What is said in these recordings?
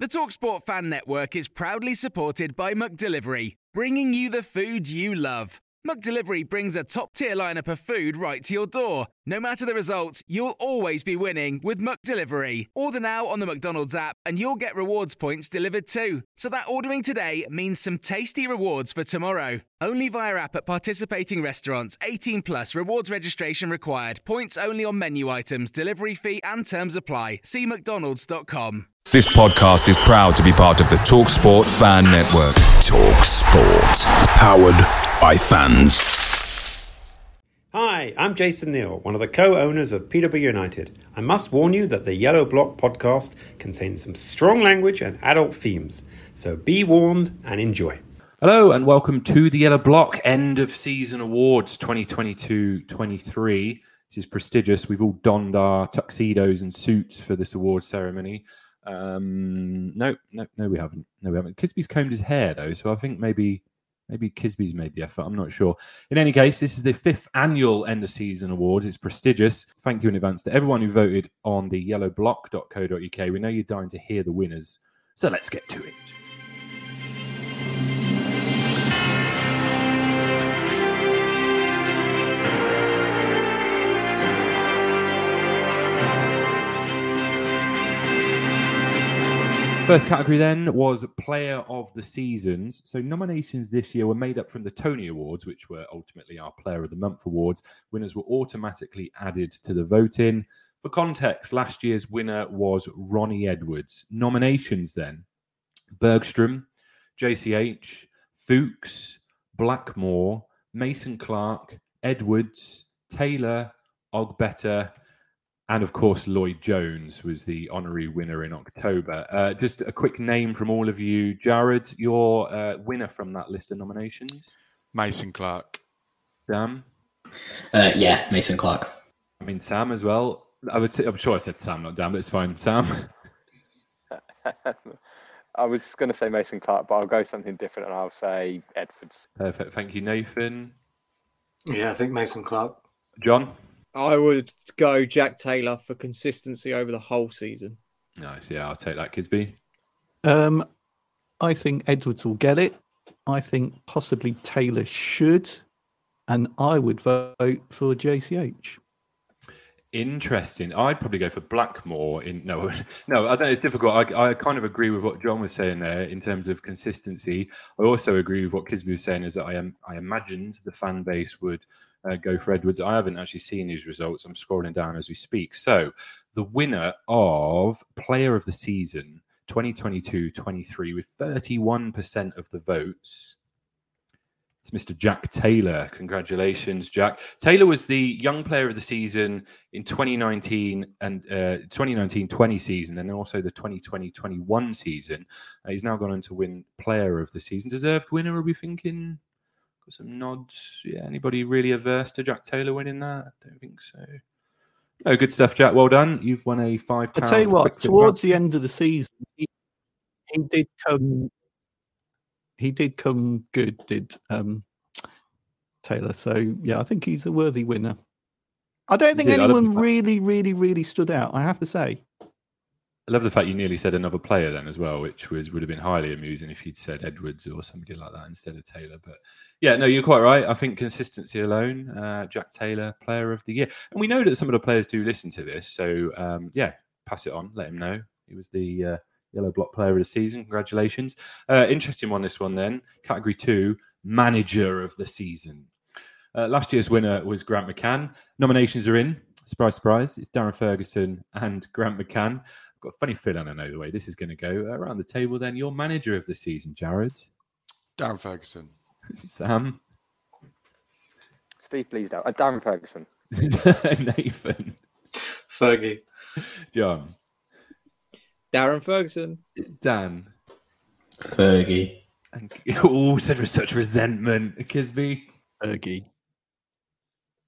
The Talksport Fan Network is proudly supported by McDelivery, bringing you the food you love. McDelivery brings a top tier lineup of food right to your door. No matter the result, you'll always be winning with McDelivery. Order now on the McDonald's app and you'll get rewards points delivered too. So that ordering today means some tasty rewards for tomorrow. Only via app at participating restaurants. 18 plus rewards registration required. Points only on menu items, delivery fee and terms apply. See McDonald's.com. This podcast is proud to be part of the TalkSport Fan Network. TalkSport, powered by fans. Hi, I'm Jason Neal, one of the co owners of PW United. I must warn you that the Yellow Block podcast contains some strong language and adult themes, so be warned and enjoy. Hello and welcome to the Yellow Block End of Season Awards 2022 23. This is prestigious. We've all donned our tuxedos and suits for this award ceremony. Um, no, no, no, we haven't. No, we haven't. Kisby's combed his hair though, so I think maybe maybe Kisby's made the effort. I'm not sure. In any case, this is the fifth annual end of season awards. It's prestigious. Thank you in advance to everyone who voted on the yellowblock.co.uk. We know you're dying to hear the winners, so let's get to it. First category then was Player of the Seasons. So nominations this year were made up from the Tony Awards, which were ultimately our Player of the Month awards. Winners were automatically added to the voting. For context, last year's winner was Ronnie Edwards. Nominations then Bergstrom, JCH, Fuchs, Blackmore, Mason Clark, Edwards, Taylor, Ogbeta, and of course, Lloyd Jones was the honorary winner in October. Uh, just a quick name from all of you. Jared, your uh, winner from that list of nominations? Mason Clark. Sam? Uh, yeah, Mason Clark. I mean, Sam as well. I would say, I'm sure I said Sam, not Dan, but it's fine. Sam? I was going to say Mason Clark, but I'll go something different and I'll say Edwards. Perfect. Thank you, Nathan. Yeah, I think Mason Clark. John? I would go Jack Taylor for consistency over the whole season. Nice. Yeah, I'll take that, Kisby. Um, I think Edwards will get it. I think possibly Taylor should, and I would vote for JCH. Interesting. I'd probably go for Blackmore. In no, no, I think it's difficult. I, I kind of agree with what John was saying there in terms of consistency. I also agree with what Kisby was saying is that I am I imagined the fan base would uh, go for Edwards. I haven't actually seen these results. I'm scrolling down as we speak. So the winner of Player of the Season 2022-23 with 31% of the votes. It's Mr. Jack Taylor. Congratulations, Jack. Taylor was the young player of the season in 2019 and uh, 2019-20 season, and also the 2020-21 season. Uh, he's now gone on to win Player of the Season. Deserved winner, are we thinking? Got some nods. Yeah, anybody really averse to Jack Taylor winning that? I don't think so. No, good stuff, Jack. Well done. You've won a five. I tell you what, towards the end of the season, he, he did come. He did come good, did um, Taylor? So yeah, I think he's a worthy winner. I don't think did. I love anyone really, really, really stood out. I have to say. I love the fact you nearly said another player then as well, which was would have been highly amusing if you'd said Edwards or somebody like that instead of Taylor. But yeah, no, you're quite right. I think consistency alone, uh, Jack Taylor, player of the year, and we know that some of the players do listen to this. So um, yeah, pass it on, let him know he was the uh, yellow block player of the season. Congratulations! Uh, interesting one, this one then. Category two, manager of the season. Uh, last year's winner was Grant McCann. Nominations are in. Surprise, surprise! It's Darren Ferguson and Grant McCann. I've got a funny feeling I know the way this is going to go. Around the table, then, your manager of the season, Jared. Darren Ferguson. Sam. Steve Bleasdale. Uh, Darren Ferguson. Nathan. Fergie. John. Darren Ferguson. Dan. Fergie. And, oh, said with such resentment. Kisby. Fergie.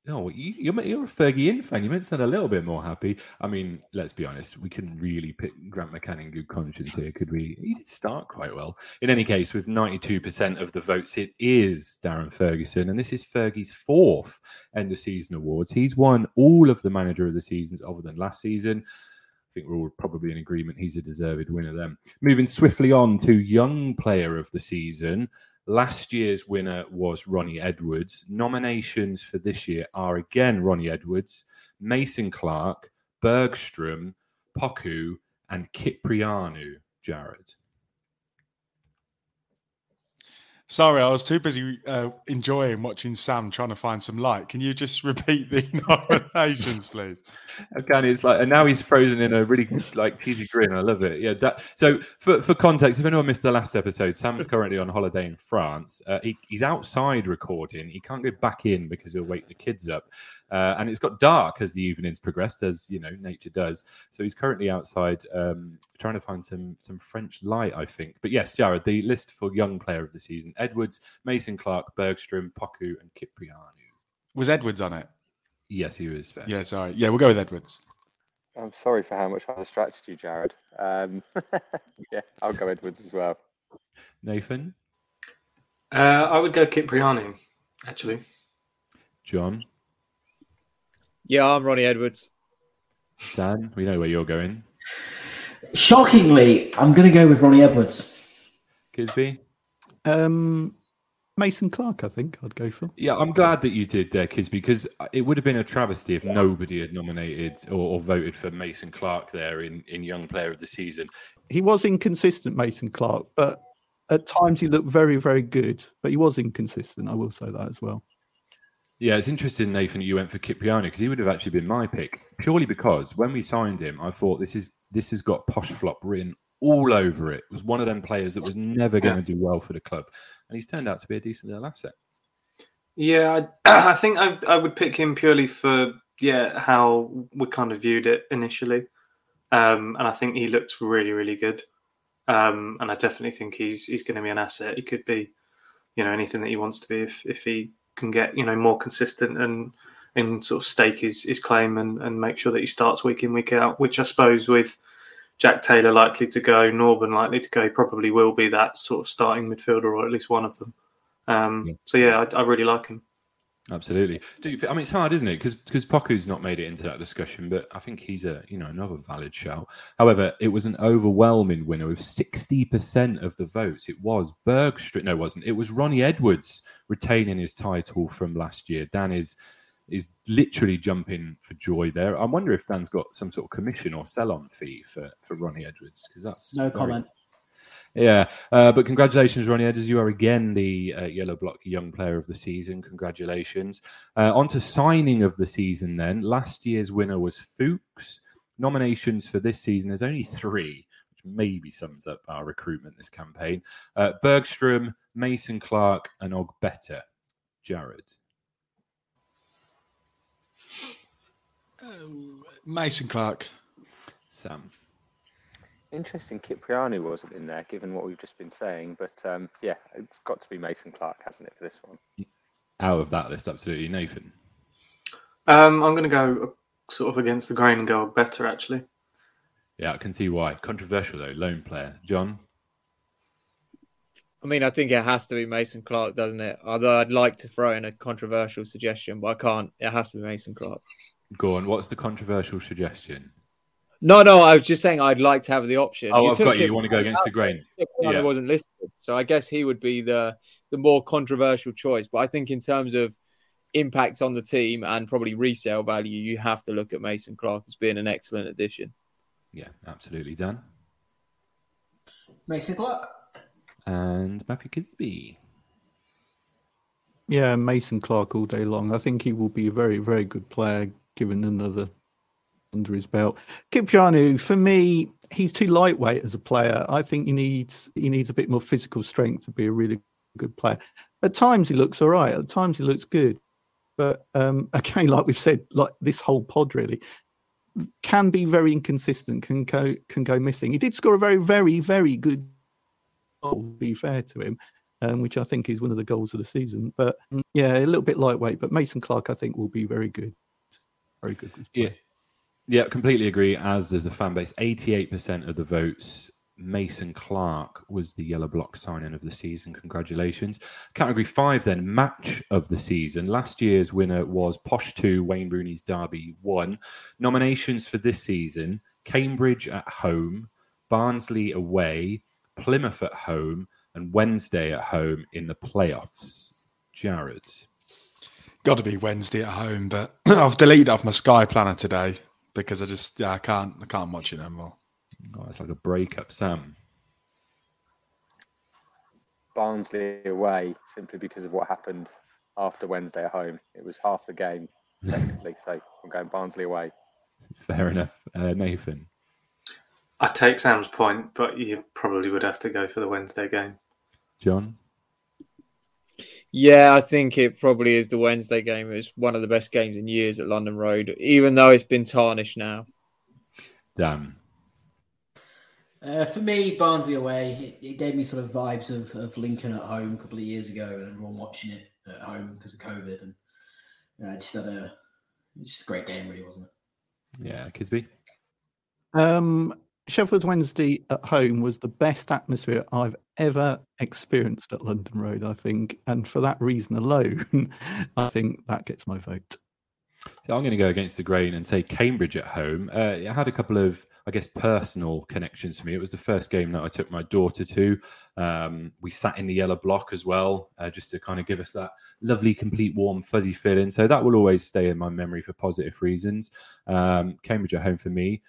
Oh, you, you're, you're a Fergie in fan. You meant to sound a little bit more happy. I mean, let's be honest. We couldn't really pick Grant McCann in good conscience here, could we? He did start quite well. In any case, with 92% of the votes, it is Darren Ferguson. And this is Fergie's fourth end of season awards. He's won all of the manager of the seasons other than last season. I think we're all probably in agreement he's a deserved winner then. Moving swiftly on to young player of the season. Last year's winner was Ronnie Edwards. Nominations for this year are again Ronnie Edwards, Mason Clark, Bergstrom, Poku, and Kyprianou. Jared. Sorry, I was too busy uh, enjoying watching Sam trying to find some light. Can you just repeat the nominations, please? Again, it's like, and now he's frozen in a really like cheesy grin. I love it. Yeah. That, so, for, for context, if anyone missed the last episode, Sam's currently on holiday in France. Uh, he, he's outside recording. He can't go back in because he'll wake the kids up. Uh, and it's got dark as the evenings progressed, as you know, nature does. So he's currently outside um, trying to find some some French light, I think. But yes, Jared, the list for young player of the season: Edwards, Mason Clark, Bergstrom, Poku, and Kyprianou. Was Edwards on it? Yes, he was. Fair. Yeah, sorry. Yeah, we'll go with Edwards. I'm sorry for how much I distracted you, Jared. Um, yeah, I'll go Edwards as well. Nathan, Uh, I would go Kyprianou, actually. John, Yeah, I'm Ronnie Edwards. Dan. We know where you're going. Shockingly, I'm going to go with Ronnie Edwards. Kisby. Um, Mason Clark, I think I'd go for. Yeah, I'm glad that you did there, Kisby, because it would have been a travesty if nobody had nominated or, or voted for Mason Clark there in, in Young Player of the Season. He was inconsistent, Mason Clark, but at times he looked very, very good. But he was inconsistent. I will say that as well. Yeah, it's interesting, Nathan, that you went for Kyprianou because he would have actually been my pick purely because when we signed him, I thought this is this has got posh flop written all over it. It was one of them players that was never going to do well for the club, and he's turned out to be a decent little asset. Yeah, I, I think I, I would pick him purely for yeah how we kind of viewed it initially, um, and I think he looked really really good, um, and I definitely think he's he's going to be an asset. He could be, you know, anything that he wants to be if if he can get you know more consistent and and sort of stake his his claim and and make sure that he starts week in week out. Which I suppose with Jack Taylor likely to go, Norburn likely to go, he probably will be that sort of starting midfielder or at least one of them. Um, So yeah, I, I really like him. Absolutely. Do you, I mean, it's hard, isn't it? Because because Poku's not made it into that discussion, but I think he's a you know another valid shout. However, it was an overwhelming winner with sixty percent of the votes. It was Bergstrom. No, it wasn't. It was Ronnie Edwards retaining his title from last year. Dan is is literally jumping for joy there. I wonder if Dan's got some sort of commission or sell-on fee for for Ronnie Edwards because that's No very- comment. Yeah, uh, but congratulations, Ronnie Edwards. You are again the uh, Yellow Block Young Player of the Season. Congratulations. Uh, on to signing of the season then. Last year's winner was Fuchs. Nominations for this season, there's only three, which maybe sums up our recruitment this campaign. Uh, Bergstrom, Mason Clark, and Ogbeta. Jared. Mason Clark. Sam. Interesting, Kyprianou wasn't in there, given what we've just been saying. But um, yeah, it's got to be Mason Clark, hasn't it, for this one? Out of that list, absolutely. Nathan. Um, I'm going to go sort of against the grain and go Ogbeta actually. Yeah, I can see why. Controversial though, lone player. John. I mean, I think it has to be Mason Clark, doesn't it? Although I'd like to throw in a controversial suggestion, but I can't. It has to be Mason Clark. Go on. What's the controversial suggestion? No, no, I was just saying I'd like to have the option. Oh, I've got you. You want to go against the grain? Kyprianou Yeah. wasn't listed, so I guess he would be the the more controversial choice. But I think in terms of impact on the team and probably resale value, you have to look at Mason Clark as being an excellent addition. Yeah, absolutely. Dan. Mason Clark. and Matthew Kisby. Yeah, Mason Clark all day long. I think he will be a very, very good player given another under his belt. Kyprianou, for me, he's too lightweight as a player. I think he needs he needs a bit more physical strength to be a really good player. At times he looks all right. At times he looks good. But um, again, like we've said, like this whole pod really can be very inconsistent, can go can go missing. He did score a very, very, very good goal, to be fair to him um, which I think is one of the goals of the season. But yeah, a little bit lightweight. But Mason Clark, I think, will be very good. Very good. Yeah, yeah, completely agree. As does the fan base. Eighty-eight percent of the votes Mason Clark was the yellow block signing of the season. Congratulations. Category five, then match of the season. Last year's winner was Posh 2, Wayne Rooney's Derby 1. Nominations for this season Cambridge at home, Barnsley away, Plymouth at home, and Wednesday at home in the playoffs. Jared. Got to be Wednesday at home, but I've deleted off my Sky Planner today because I just yeah I can't I can't watch it anymore. Oh, it's like a breakup, Sam. Barnsley away simply because of what happened after Wednesday at home. It was half the game, technically. so I'm going Barnsley away. Fair enough. Uh, Nathan. I take Sam's point, but you probably would have to go for the Wednesday game. John. Yeah, I think it probably is the Wednesday game. It's one of the best games in years at London Road, even though it's been tarnished now. Dan. Uh, for me, Barnsley away, it, it, gave me sort of vibes of, of Lincoln at home a couple of years ago, and everyone watching it at home because of COVID, and uh, just had a just a great game, really, wasn't it? Yeah, Kisby. Um, Sheffield Wednesday at home was the best atmosphere I've ever experienced at London Road, I think. And for that reason alone, I think that gets my vote. So I'm going to go against the grain and say Cambridge at home. Uh, it had a couple of, I guess, personal connections for me. It was the first game that I took my daughter to. Um, we sat in the yellow block as well, uh, just to kind of give us that lovely, complete, warm, fuzzy feeling. So that will always stay in my memory for positive reasons. Um, Cambridge at home for me.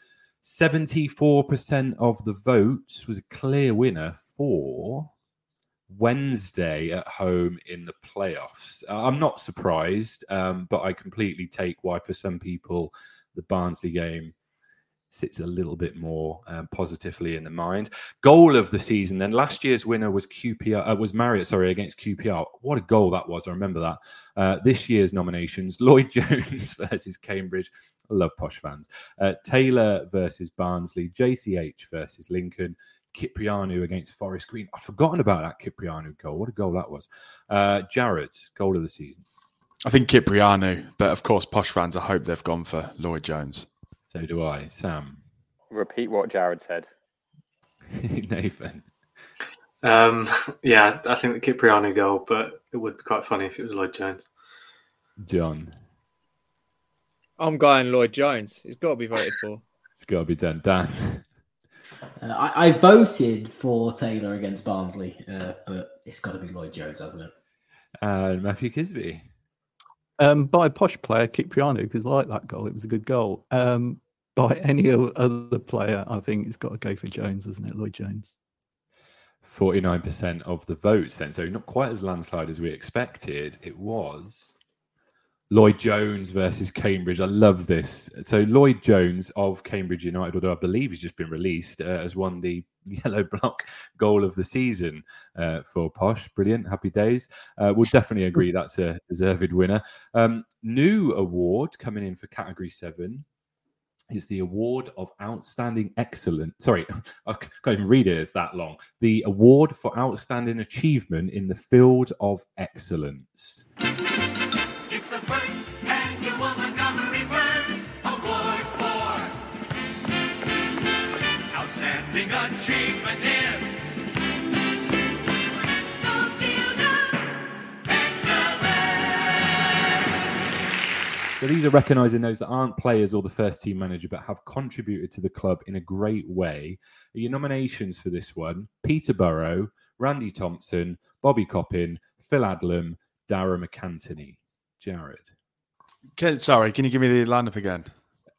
74% of the votes was a clear winner for Wednesday at home in the playoffs. Uh, I'm not surprised, um, but I completely take why, for some people, the Barnsley game sits a little bit more um, positively in the mind. Goal of the season. Then last year's winner was QPR. Uh, was Marriott, sorry, against QPR. What a goal that was! I remember that. Uh, this year's nominations: Lloyd Jones versus Cambridge. I love posh fans. Uh, Taylor versus Barnsley. JCH versus Lincoln. Kyprianou against Forest Green. I've forgotten about that Kyprianou goal. What a goal that was. Uh, Jared, goal of the season. I think Kyprianou, but of course, posh fans, I hope they've gone for Lloyd Jones. So do I. Sam. Repeat what Jared said. Nathan. Um, yeah, I think the Kyprianou goal, but it would be quite funny if it was Lloyd Jones. John. I'm going Lloyd Jones. It's got to be voted for. it's got to be done. Dan. Uh, I, I, voted for Taylor against Barnsley, uh, but it's got to be Lloyd Jones, hasn't it? Uh, Matthew Kisby. Um, by a posh player, Kyprianou, because I like that goal. It was a good goal. Um, by any other player, I think it's got to go for Jones, isn't it? Lloyd Jones. 49% of the votes then. So not quite as landslide as we expected. It was Lloyd Jones versus Cambridge. I love this. So Lloyd Jones of Cambridge United, although I believe he's just been released, uh, has won the yellow block goal of the season uh, for Posh. Brilliant. Happy days. Uh, we'll definitely agree that's a deserved winner. Um, new award coming in for category seven is the award of outstanding excellence. Sorry, I can't even read it. It's that long. The award for outstanding achievement in the field of excellence. Outstanding achievement in So these are recognising those that aren't players or the first team manager, but have contributed to the club in a great way. Your nominations for this one Peter Burrow, Randy Thompson, Bobby Coppin, Phil Adlam, Darragh MacAnthony. Jared. Can, sorry, can you give me the lineup again?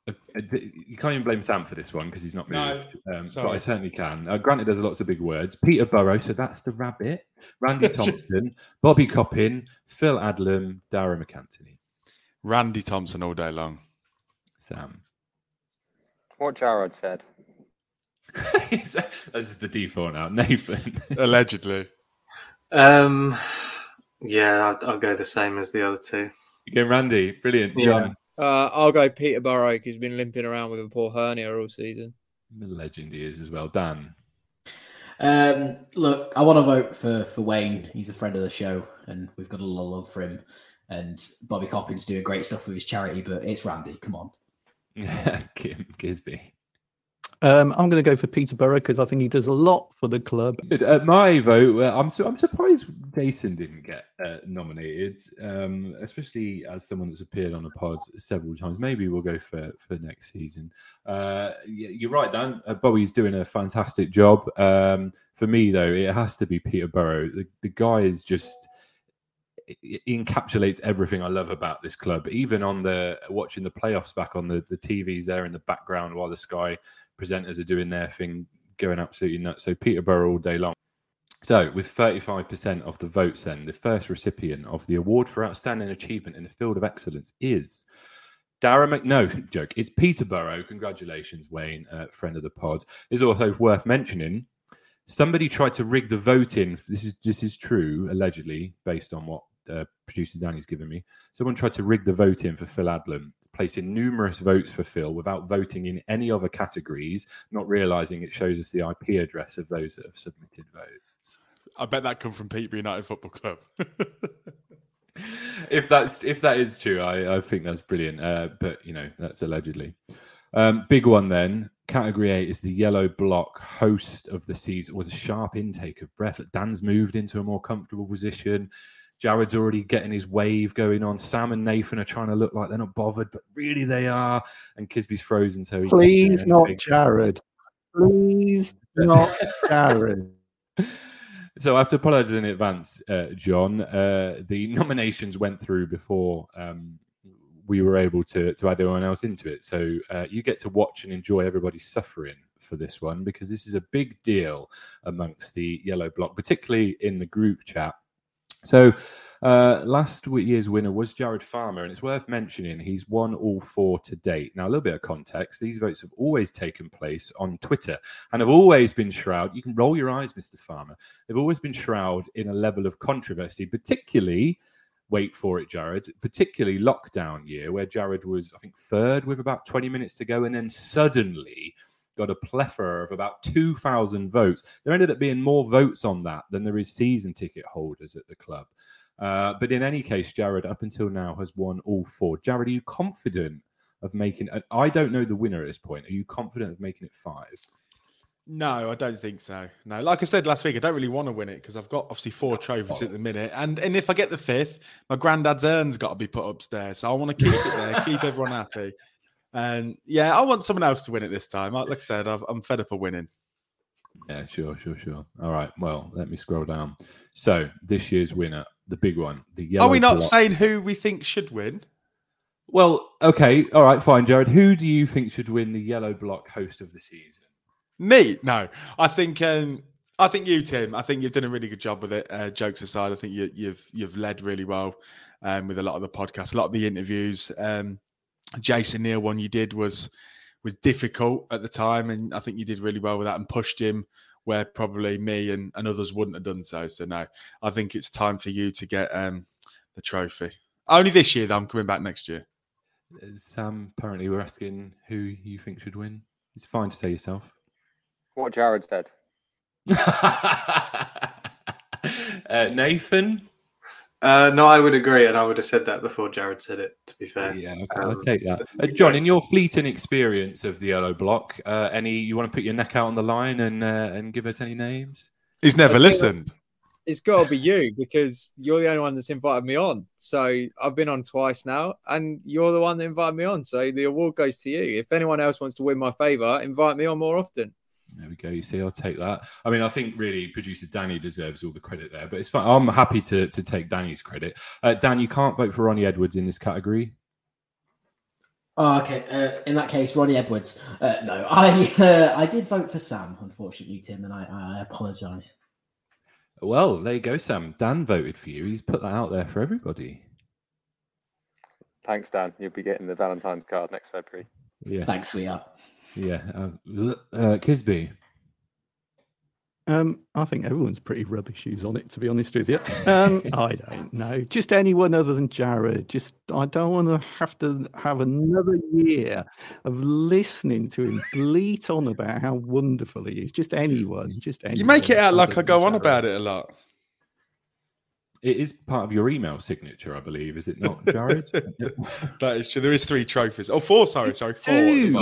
Uh, uh you can't even blame Sam for this one because he's not moved, no, um, but I certainly can. Uh, granted, there's lots of big words. Peter Burrow, so that's the rabbit. Randy Thompson, Bobby Coppin, Phil Adlam, Darragh MacAnthony. Randy Thompson all day long. Sam. What Jarrod said. this is the default now. Nathan. Allegedly. Um, yeah, I'll, I'll, go the same as the other two. You go Randy. Brilliant. John. Yeah. Uh, I'll go Peter Burrow because he's been limping around with a poor hernia all season. The legend he is as well. Dan. Um, look, I want to vote for, for Wayne. He's a friend of the show, and we've got a lot of love for him. And Bobby Coppin's doing great stuff with his charity, but it's Randy. Come on. Kim Kisby. Um, I'm going to go for Peter Burrow because I think he does a lot for the club. At my vote, uh, I'm su- I'm surprised Jason didn't get uh, nominated, um, especially as someone that's appeared on the pod several times. Maybe we'll go for for next season. Uh, you're right, Dan. Uh, Bobby's doing a fantastic job. Um, for me, though, it has to be Peter Burrow. The, the guy is just he encapsulates everything I love about this club. Even on the watching the playoffs back on the, the TVs there in the background while the Sky presenters are doing their thing, going absolutely nuts. So Peter Burrow all day long. So with 35% of the votes, then the first recipient of the award for outstanding achievement in the field of excellence is Darren Mc. No joke. It's Peter Burrow. Congratulations, Wayne, uh, friend of the pod. Is also worth mentioning. Somebody tried to rig the voting. This is this is true, allegedly, based on what uh, producer Danny's given me. Someone tried to rig the voting for Phil Adlam, placing numerous votes for Phil without voting in any other categories, not realizing it shows us the IP address of those that have submitted votes. I bet that come from Peterborough United Football Club. if that's if that is true, I, I think that's brilliant. Uh, but you know, that's allegedly. Um, big one then. Category eight is the yellow block host of the season with a sharp intake of breath. Dan's moved into a more comfortable position. Jared's already getting his wave going on. Sam and Nathan are trying to look like they're not bothered, but really they are. And Kisby's frozen, so Please not. Jared. Please not Jared. So I have to apologise in advance, uh, John. Uh, the nominations went through before um, we were able to, to add anyone else into it. So uh, you get to watch and enjoy everybody suffering for this one because this is a big deal amongst the yellow block, particularly in the group chat. So uh, last year's winner was Jared Farmer, and it's worth mentioning he's won all four to date. Now, a little bit of context: these votes have always taken place on Twitter and have always been shrouded. You can roll your eyes, Mr. Farmer. They've always been shrouded in a level of controversy, particularly. Wait for it, Jared. Particularly lockdown year, where Jared was, I think, third with about 20 minutes to go, and then suddenly got a plethora of about 2,000 votes. There ended up being more votes on that than there is season ticket holders at the club. Uh, but in any case, Jared, up until now, has won all four. Jared, are you confident of making? I don't know the winner at this point. Are you confident of making it five? No, I don't think so. No, like I said last week, I don't really want to win it because I've got obviously four trophies at the minute, and and if I get the fifth, my granddad's urn's got to be put upstairs, so I want to keep it there, keep everyone happy, and yeah, I want someone else to win it this time. Like I said, I've, I'm fed up of winning. Yeah, sure, sure, sure. All right. Well, let me scroll down. So this year's winner, the big one, the yellow. Are we not block- saying who we think should win? Well, okay, all right, fine, Jared. Who do you think should win the yellow block host of the season? Me? No, I think um, I think you, Tim. I think you've done a really good job with it. Uh, jokes aside, I think you, you've you've led really well um, with a lot of the podcasts, a lot of the interviews. Um, Jason Neal one you did was was difficult at the time, and I think you did really well with that and pushed him where probably me and, and others wouldn't have done so. So no, I think it's time for you to get um, the trophy. Only this year, though. I'm coming back next year. Uh, Sam, apparently, we're asking who you think should win. It's fine to say yourself. What Jared said. uh, Nathan? Uh, no, I would agree, and I would have said that before Jared said it. To be fair, Yeah, okay, I'll Um, take that. Uh, John, in your fleeting experience of the yellow block, uh, any you want to put your neck out on the line and uh, and give us any names? He's never I'd say listened. It's got to be you because you're the only one that's invited me on. So I've been on twice now, and you're the one that invited me on. So the award goes to you. If anyone else wants to win my favour, invite me on more often. There we go. You see, I'll take that. I mean, I think really producer Danny deserves all the credit there, but it's fine. I'm happy to to take Danny's credit. Uh, Dan, you can't vote for Ronnie Edwards in this category. Oh, okay. Uh, in that case, Ronnie Edwards. Uh, no, I uh, I did vote for Sam, unfortunately, Tim, and I, I apologise. Well, there you go, Sam. Dan voted for you. He's put that out there for everybody. Thanks, Dan. You'll be getting the Valentine's card next February. Yeah, Thanks, sweetheart. Yeah. Uh, uh, Kisby. Um, I think everyone's pretty rubbish who's on it, to be honest with you. Um, I don't know. Just anyone other than Jared. Just I don't want to have to have another year of listening to him bleat on about how wonderful he is. Just anyone. Just anyone. You make it out like I go than on about it a lot. It is part of your email signature, I believe, is it not, Jared? that is true. There is three trophies. Oh, four. Sorry, sorry, four. Dude,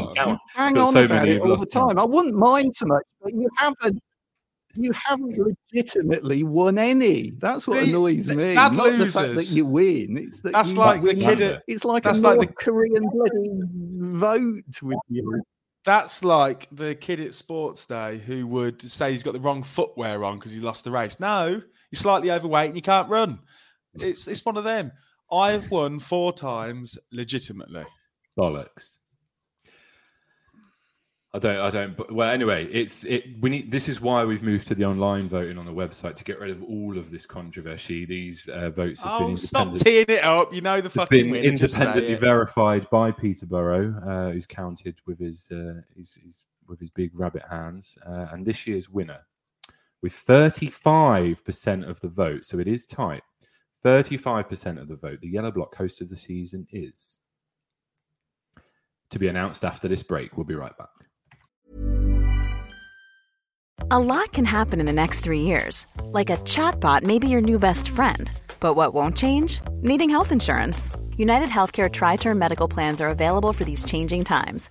hang on so about it all the time. count. I wouldn't mind so much, but you haven't. You haven't legitimately won any. That's what See, annoys me. bad Not the fact that you win. It's that That's you like the kid at It's like that's a like North the- Korean bloody vote with you. That's like the kid at sports day who would say he's got the wrong footwear on because he lost the race. No, you're slightly overweight and you can't run. It's it's one of them. I've won four times legitimately. Bollocks. I don't. I don't. But, well, anyway, it's it. We need. This is why we've moved to the online voting on the website to get rid of all of this controversy. These uh, votes have been Oh, stop teeing it up. You know the fucking been winner. Independently verified by Peter Burrow, uh, who's counted with his, uh, his, his with his big rabbit hands, uh, and this year's winner with thirty five percent of the vote. So it is tight. Thirty five percent of the vote. The Yellow Block host of the season is to be announced after this break. We'll be right back. A lot can happen in the next three years. Like a chatbot may be your new best friend. But what won't change? Needing health insurance. United Healthcare Tri Term Medical Plans are available for these changing times.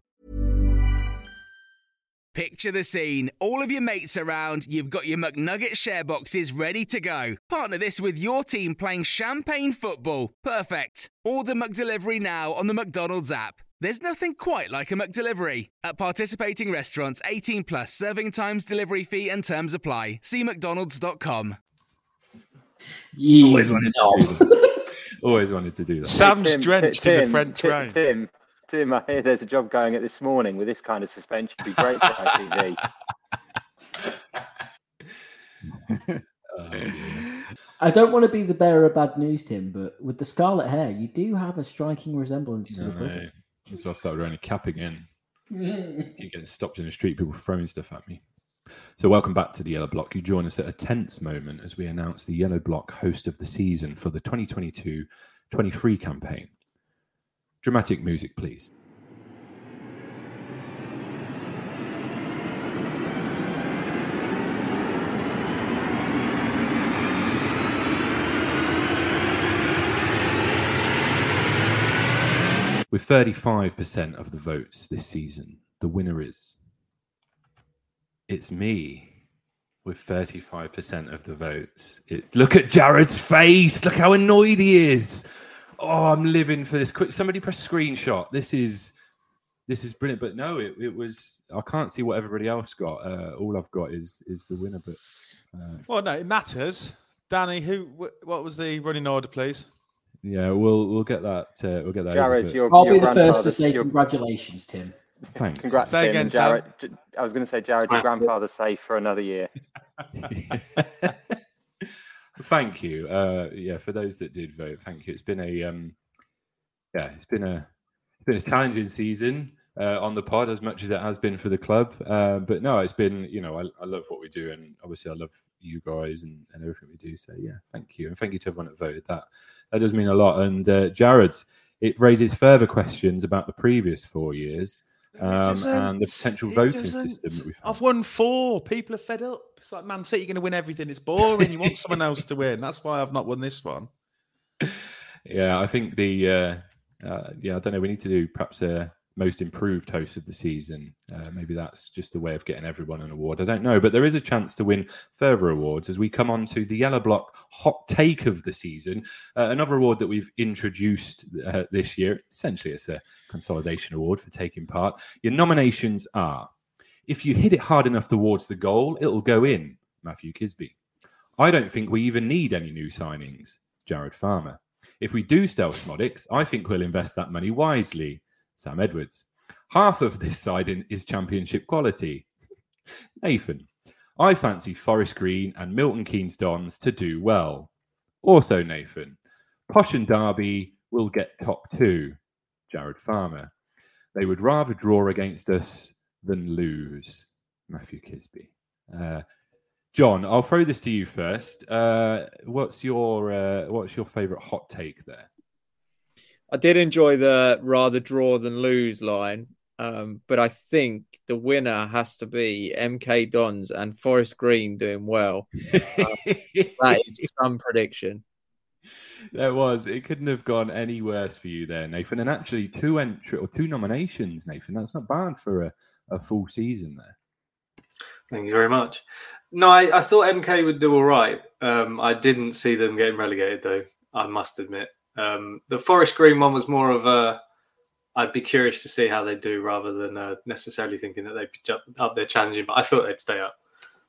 Picture the scene. All of your mates around, you've got your McNugget share boxes ready to go. Partner this with your team playing champagne football. Perfect. Order McDelivery now on the McDonald's app. There's nothing quite like a McDelivery. At participating restaurants, 18 plus serving times, delivery fee, and terms apply. See McDonald's.com. You Always wanted knob. to do that. Always wanted to do that. Sam's Tim, drenched Tim, in the French Tim, rain. Tim, Tim, I hear there's a job going at this morning with this kind of suspension. It'd be great for ITV. Oh, dear. I don't want to be the bearer of bad news, Tim, but with the scarlet hair, you do have a striking resemblance to the no. cricket. That's why I started wearing a cap again. Keep getting stopped in the street, people throwing stuff at me. So, welcome back to the Yellow Block. You join us at a tense moment as we announce the Yellow Block host of the season for the 2022 23 campaign. Dramatic music, please. With 35% of the votes this season, the winner is. It's me with 35% of the votes. It's look at Jared's face. Look how annoyed he is. Oh, I'm living for this. Quick, somebody press screenshot. This is this is brilliant. But no, it, it was. I can't see what everybody else got. Uh, all I've got is is the winner. But uh, Well, no, it matters. Danny, who? wh- What was the running order, please? yeah, we'll we'll get that. Uh, we'll get that. Jared, but your I'll your be the first to say your- congratulations, Tim. thanks. Congrats, Say Tim again, and Sam. Jared. J- I was going to say, Jared, your grandfather's safe for another year. thank you. Uh, yeah, for those that did vote, thank you. It's been a um, yeah, it's been a it's been a challenging season uh, on the pod as much as it has been for the club. Uh, but no, it's been you know I, I love what we do, and obviously I love you guys and, and everything we do. So yeah, thank you, and thank you to everyone that voted. That that does mean a lot. And uh, Jared's it raises further questions about the previous four years. Um, and the potential voting system that we've had. I've won four. People are fed up. It's like Man City, you're going to win everything. It's boring. You want someone else to win. That's why I've not won this one. Yeah, I think the uh, uh, yeah, I don't know. We need to do perhaps a most improved host of the season. Uh, maybe that's just a way of getting everyone an award. I don't know, but there is a chance to win further awards as we come on to the Yellow Block Hot Take of the season. Uh, another award that we've introduced uh, this year. Essentially, it's a consolidation award for taking part. Your nominations are: if you hit it hard enough towards the goal, it'll go in. Matthew Kisby. I don't think we even need any new signings. Jared Farmer. If we do sell Szmodics, I think we'll invest that money wisely. Sam Edwards. Half of this side is championship quality. Nathan. I fancy Forest Green and Milton Keynes Dons to do well. Also, Nathan. Posh and Derby will get top two. Jared Farmer. They would rather draw against us than lose. Matthew Kisby. Uh, John, I'll throw this to you first. Uh, what's your uh, what's your favourite hot take there? I did enjoy the rather draw than lose line, um, but I think the winner has to be MK Dons and Forest Green doing well. Um, that is some prediction. There was. It couldn't have gone any worse for you there, Nathan. And actually, two entry or two nominations, Nathan. That's not bad for a, a full season there. Thank you very much. No, I, I thought MK would do all right. Um, I didn't see them getting relegated, though. I must admit. Um, the Forest Green one was more of a. I'd be curious to see how they do, rather than uh, necessarily thinking that they'd be up there challenging. But I thought they'd stay up.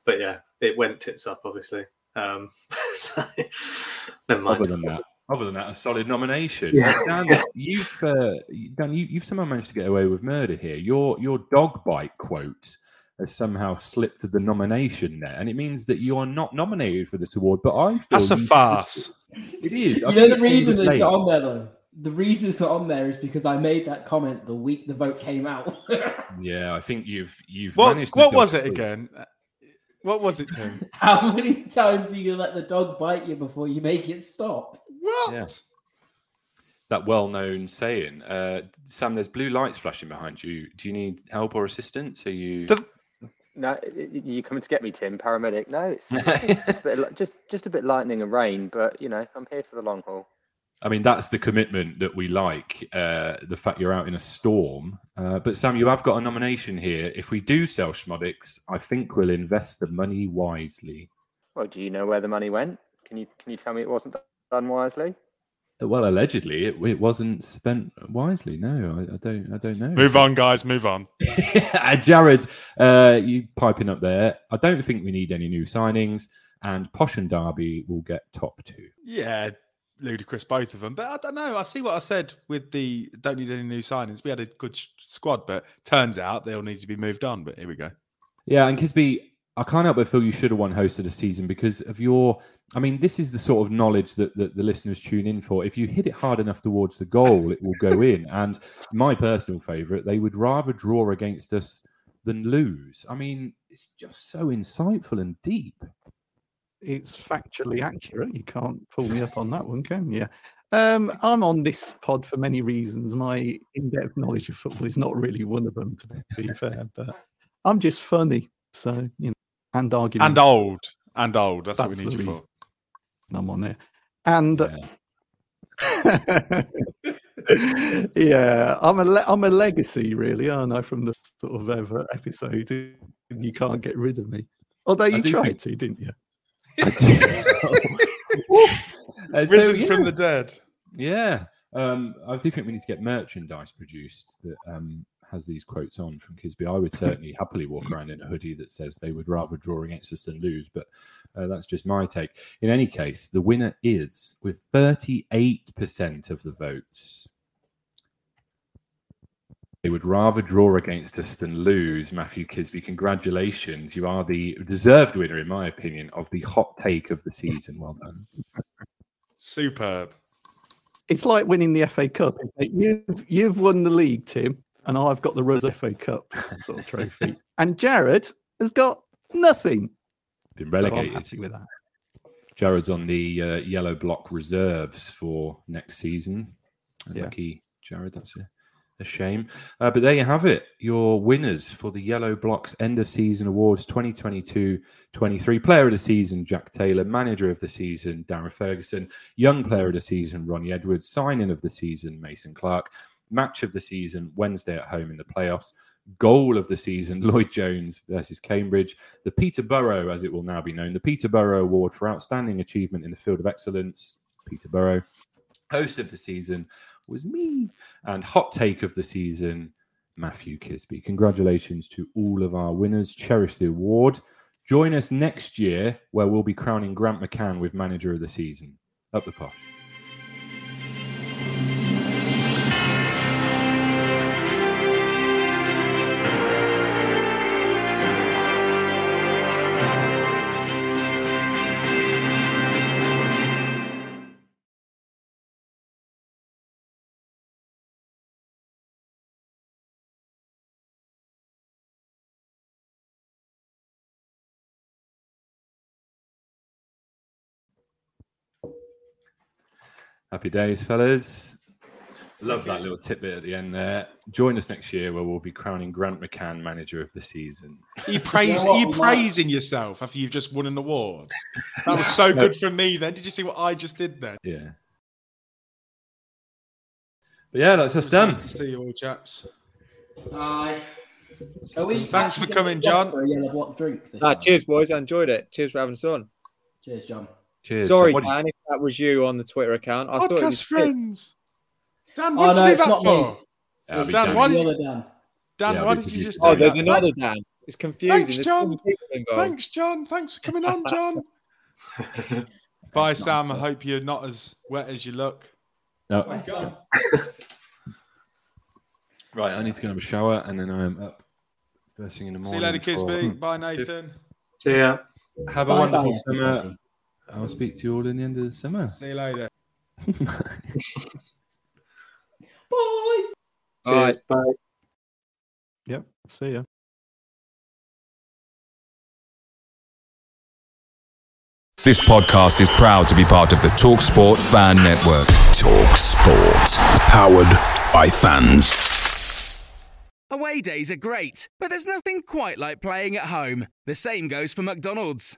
But yeah, it went tits up, obviously. Um, so. Other than that, other than that, a solid nomination. Yeah. Dan, you've uh, Dan, you, you've somehow managed to get away with murder here. Your your dog bite quote has somehow slipped the nomination there, and it means that you are not nominated for this award. But I feel That's a you- farce. It is. I You know the reason comes it's late. not on there though. The reason it's not on there is because I made that comment the week the vote came out. Yeah, I think you've you've What managed. to what was it through. again? Uh, What was it, Tim? How many times are you gonna let the dog bite you before you make it stop? What? Yeah. That well-known saying, uh, Sam. There's blue lights flashing behind you. Do you need help or assistance? Are you? The- No, you coming to get me, Tim? Paramedic? No, it's just a bit, just just a bit lightning and rain, but you know, I'm here for the long haul. I mean, that's the commitment that we like. Uh, the fact you're out in a storm. Uh, but Sam, you have got a nomination here. If we do sell Szmodics, I think we'll invest the money wisely. Well, do you know where the money went? Can you can you tell me it wasn't done wisely? Well, allegedly, it, it wasn't spent wisely. No, I, I don't. I don't know. Move on, guys. Move on. Uh, Jared, uh, you piping up there. I don't think we need any new signings, and Posh and Derby will get top two. Yeah, ludicrous, both of them. But I don't know. I see what I said with the don't need any new signings. We had a good sh- squad, but turns out they'll need to be moved on. But here we go. Yeah, and Kisby, I can't help but feel you should have won host of the season because of your. I mean, this is the sort of knowledge that, that the listeners tune in for. If you hit it hard enough towards the goal, it will go in. And my personal favourite, they would rather draw against us than lose. I mean, it's just so insightful and deep. It's factually accurate. You can't pull me up on that one, can you? Um, I'm on this pod for many reasons. My in-depth knowledge of football is not really one of them, to be fair. But I'm just funny, so you know, and arguing And old. And old. That's, what we need you for. I'm on there. And yeah, I'm a le- I'm a legacy, really, aren't I? From the sort of ever episode, and you can't get rid of me. Although you tried think- to, didn't you? Uh, so, Risen from yeah. the dead. Yeah, um, I do think we need to get merchandise produced that um, has these quotes on from Kisby. I would certainly happily walk around in a hoodie that says they would rather draw against us than lose, but uh, that's just my take. In any case, the winner is with 38% of the votes. They would rather draw against us than lose, Matthew Kisby. Congratulations. You are the deserved winner, in my opinion, of the hot take of the season. Well done. Superb. It's like winning the FA Cup. You've you've won the league, Tim, and I've got the Rose FA Cup sort of trophy, and Jared has got nothing. Been So I'm happy with that. Jared's on the uh, yellow block reserves for next season. Yeah. Lucky Jared, that's a, a shame. Uh, but there you have it. Your winners for the Yellow Blocks End of Season Awards 2022 23. Player of the Season, Jack Taylor. Manager of the Season, Darren Ferguson. Young Player of the Season, Ronnie Edwards. Signing of the Season, Mason Clark. Match of the Season, Wednesday at home in the playoffs. Goal of the season, Lloyd Jones versus Cambridge. The Peter Burrow, as it will now be known, the Peter Burrow Award for Outstanding Achievement in the Field of Excellence, Peter Burrow. Host of the season was me. And hot take of the season, Matthew Kisby. Congratulations to all of our winners. Cherish the award. Join us next year where we'll be crowning Grant McCann with Manager of the Season. Up the posh. Happy days, fellas. Love that little tidbit at the end there. Join us next year where we'll be crowning Grant McCann manager of the season. Are you, praise, are you praising yourself after you've just won an award? That was so good for me then. Did you see what I just did then? Yeah. But yeah, that's us done. Nice to see you all, chaps. Aye. Are we Thanks for coming, John. For a yellow block drink. This Nah, time? cheers, boys. I enjoyed it. Cheers for having us on. Cheers, John. Cheers. Sorry, John. What do you- Dan, if that was you on the Twitter account. I thought it was Podcast friends. Dan, Oh, what did no, you do that for? I'll be It's Dan, Dan. why did you- other Dan. Dan, Yeah, why did you just oh, that. Oh, there's that? another Dan. It's confusing. Thanks, John. too many people involved. Thanks, John. Thanks for coming on, John. Bye, Sam. I hope you're not as wet as you look. No. Thanks, Dan. Right, I need to go and have a shower and then I am up first thing in the morning. See you later, for- Kisby. Bye, Nathan. See ya. Have a Bye, wonderful bye. summer. I'll speak to you all in the end of the summer. See you later. Bye. Cheers. Bye. Yep. See ya. This podcast is proud to be part of the TalkSport Fan Network. TalkSport. Powered by fans. Away days are great, but there's nothing quite like playing at home. The same goes for McDonald's.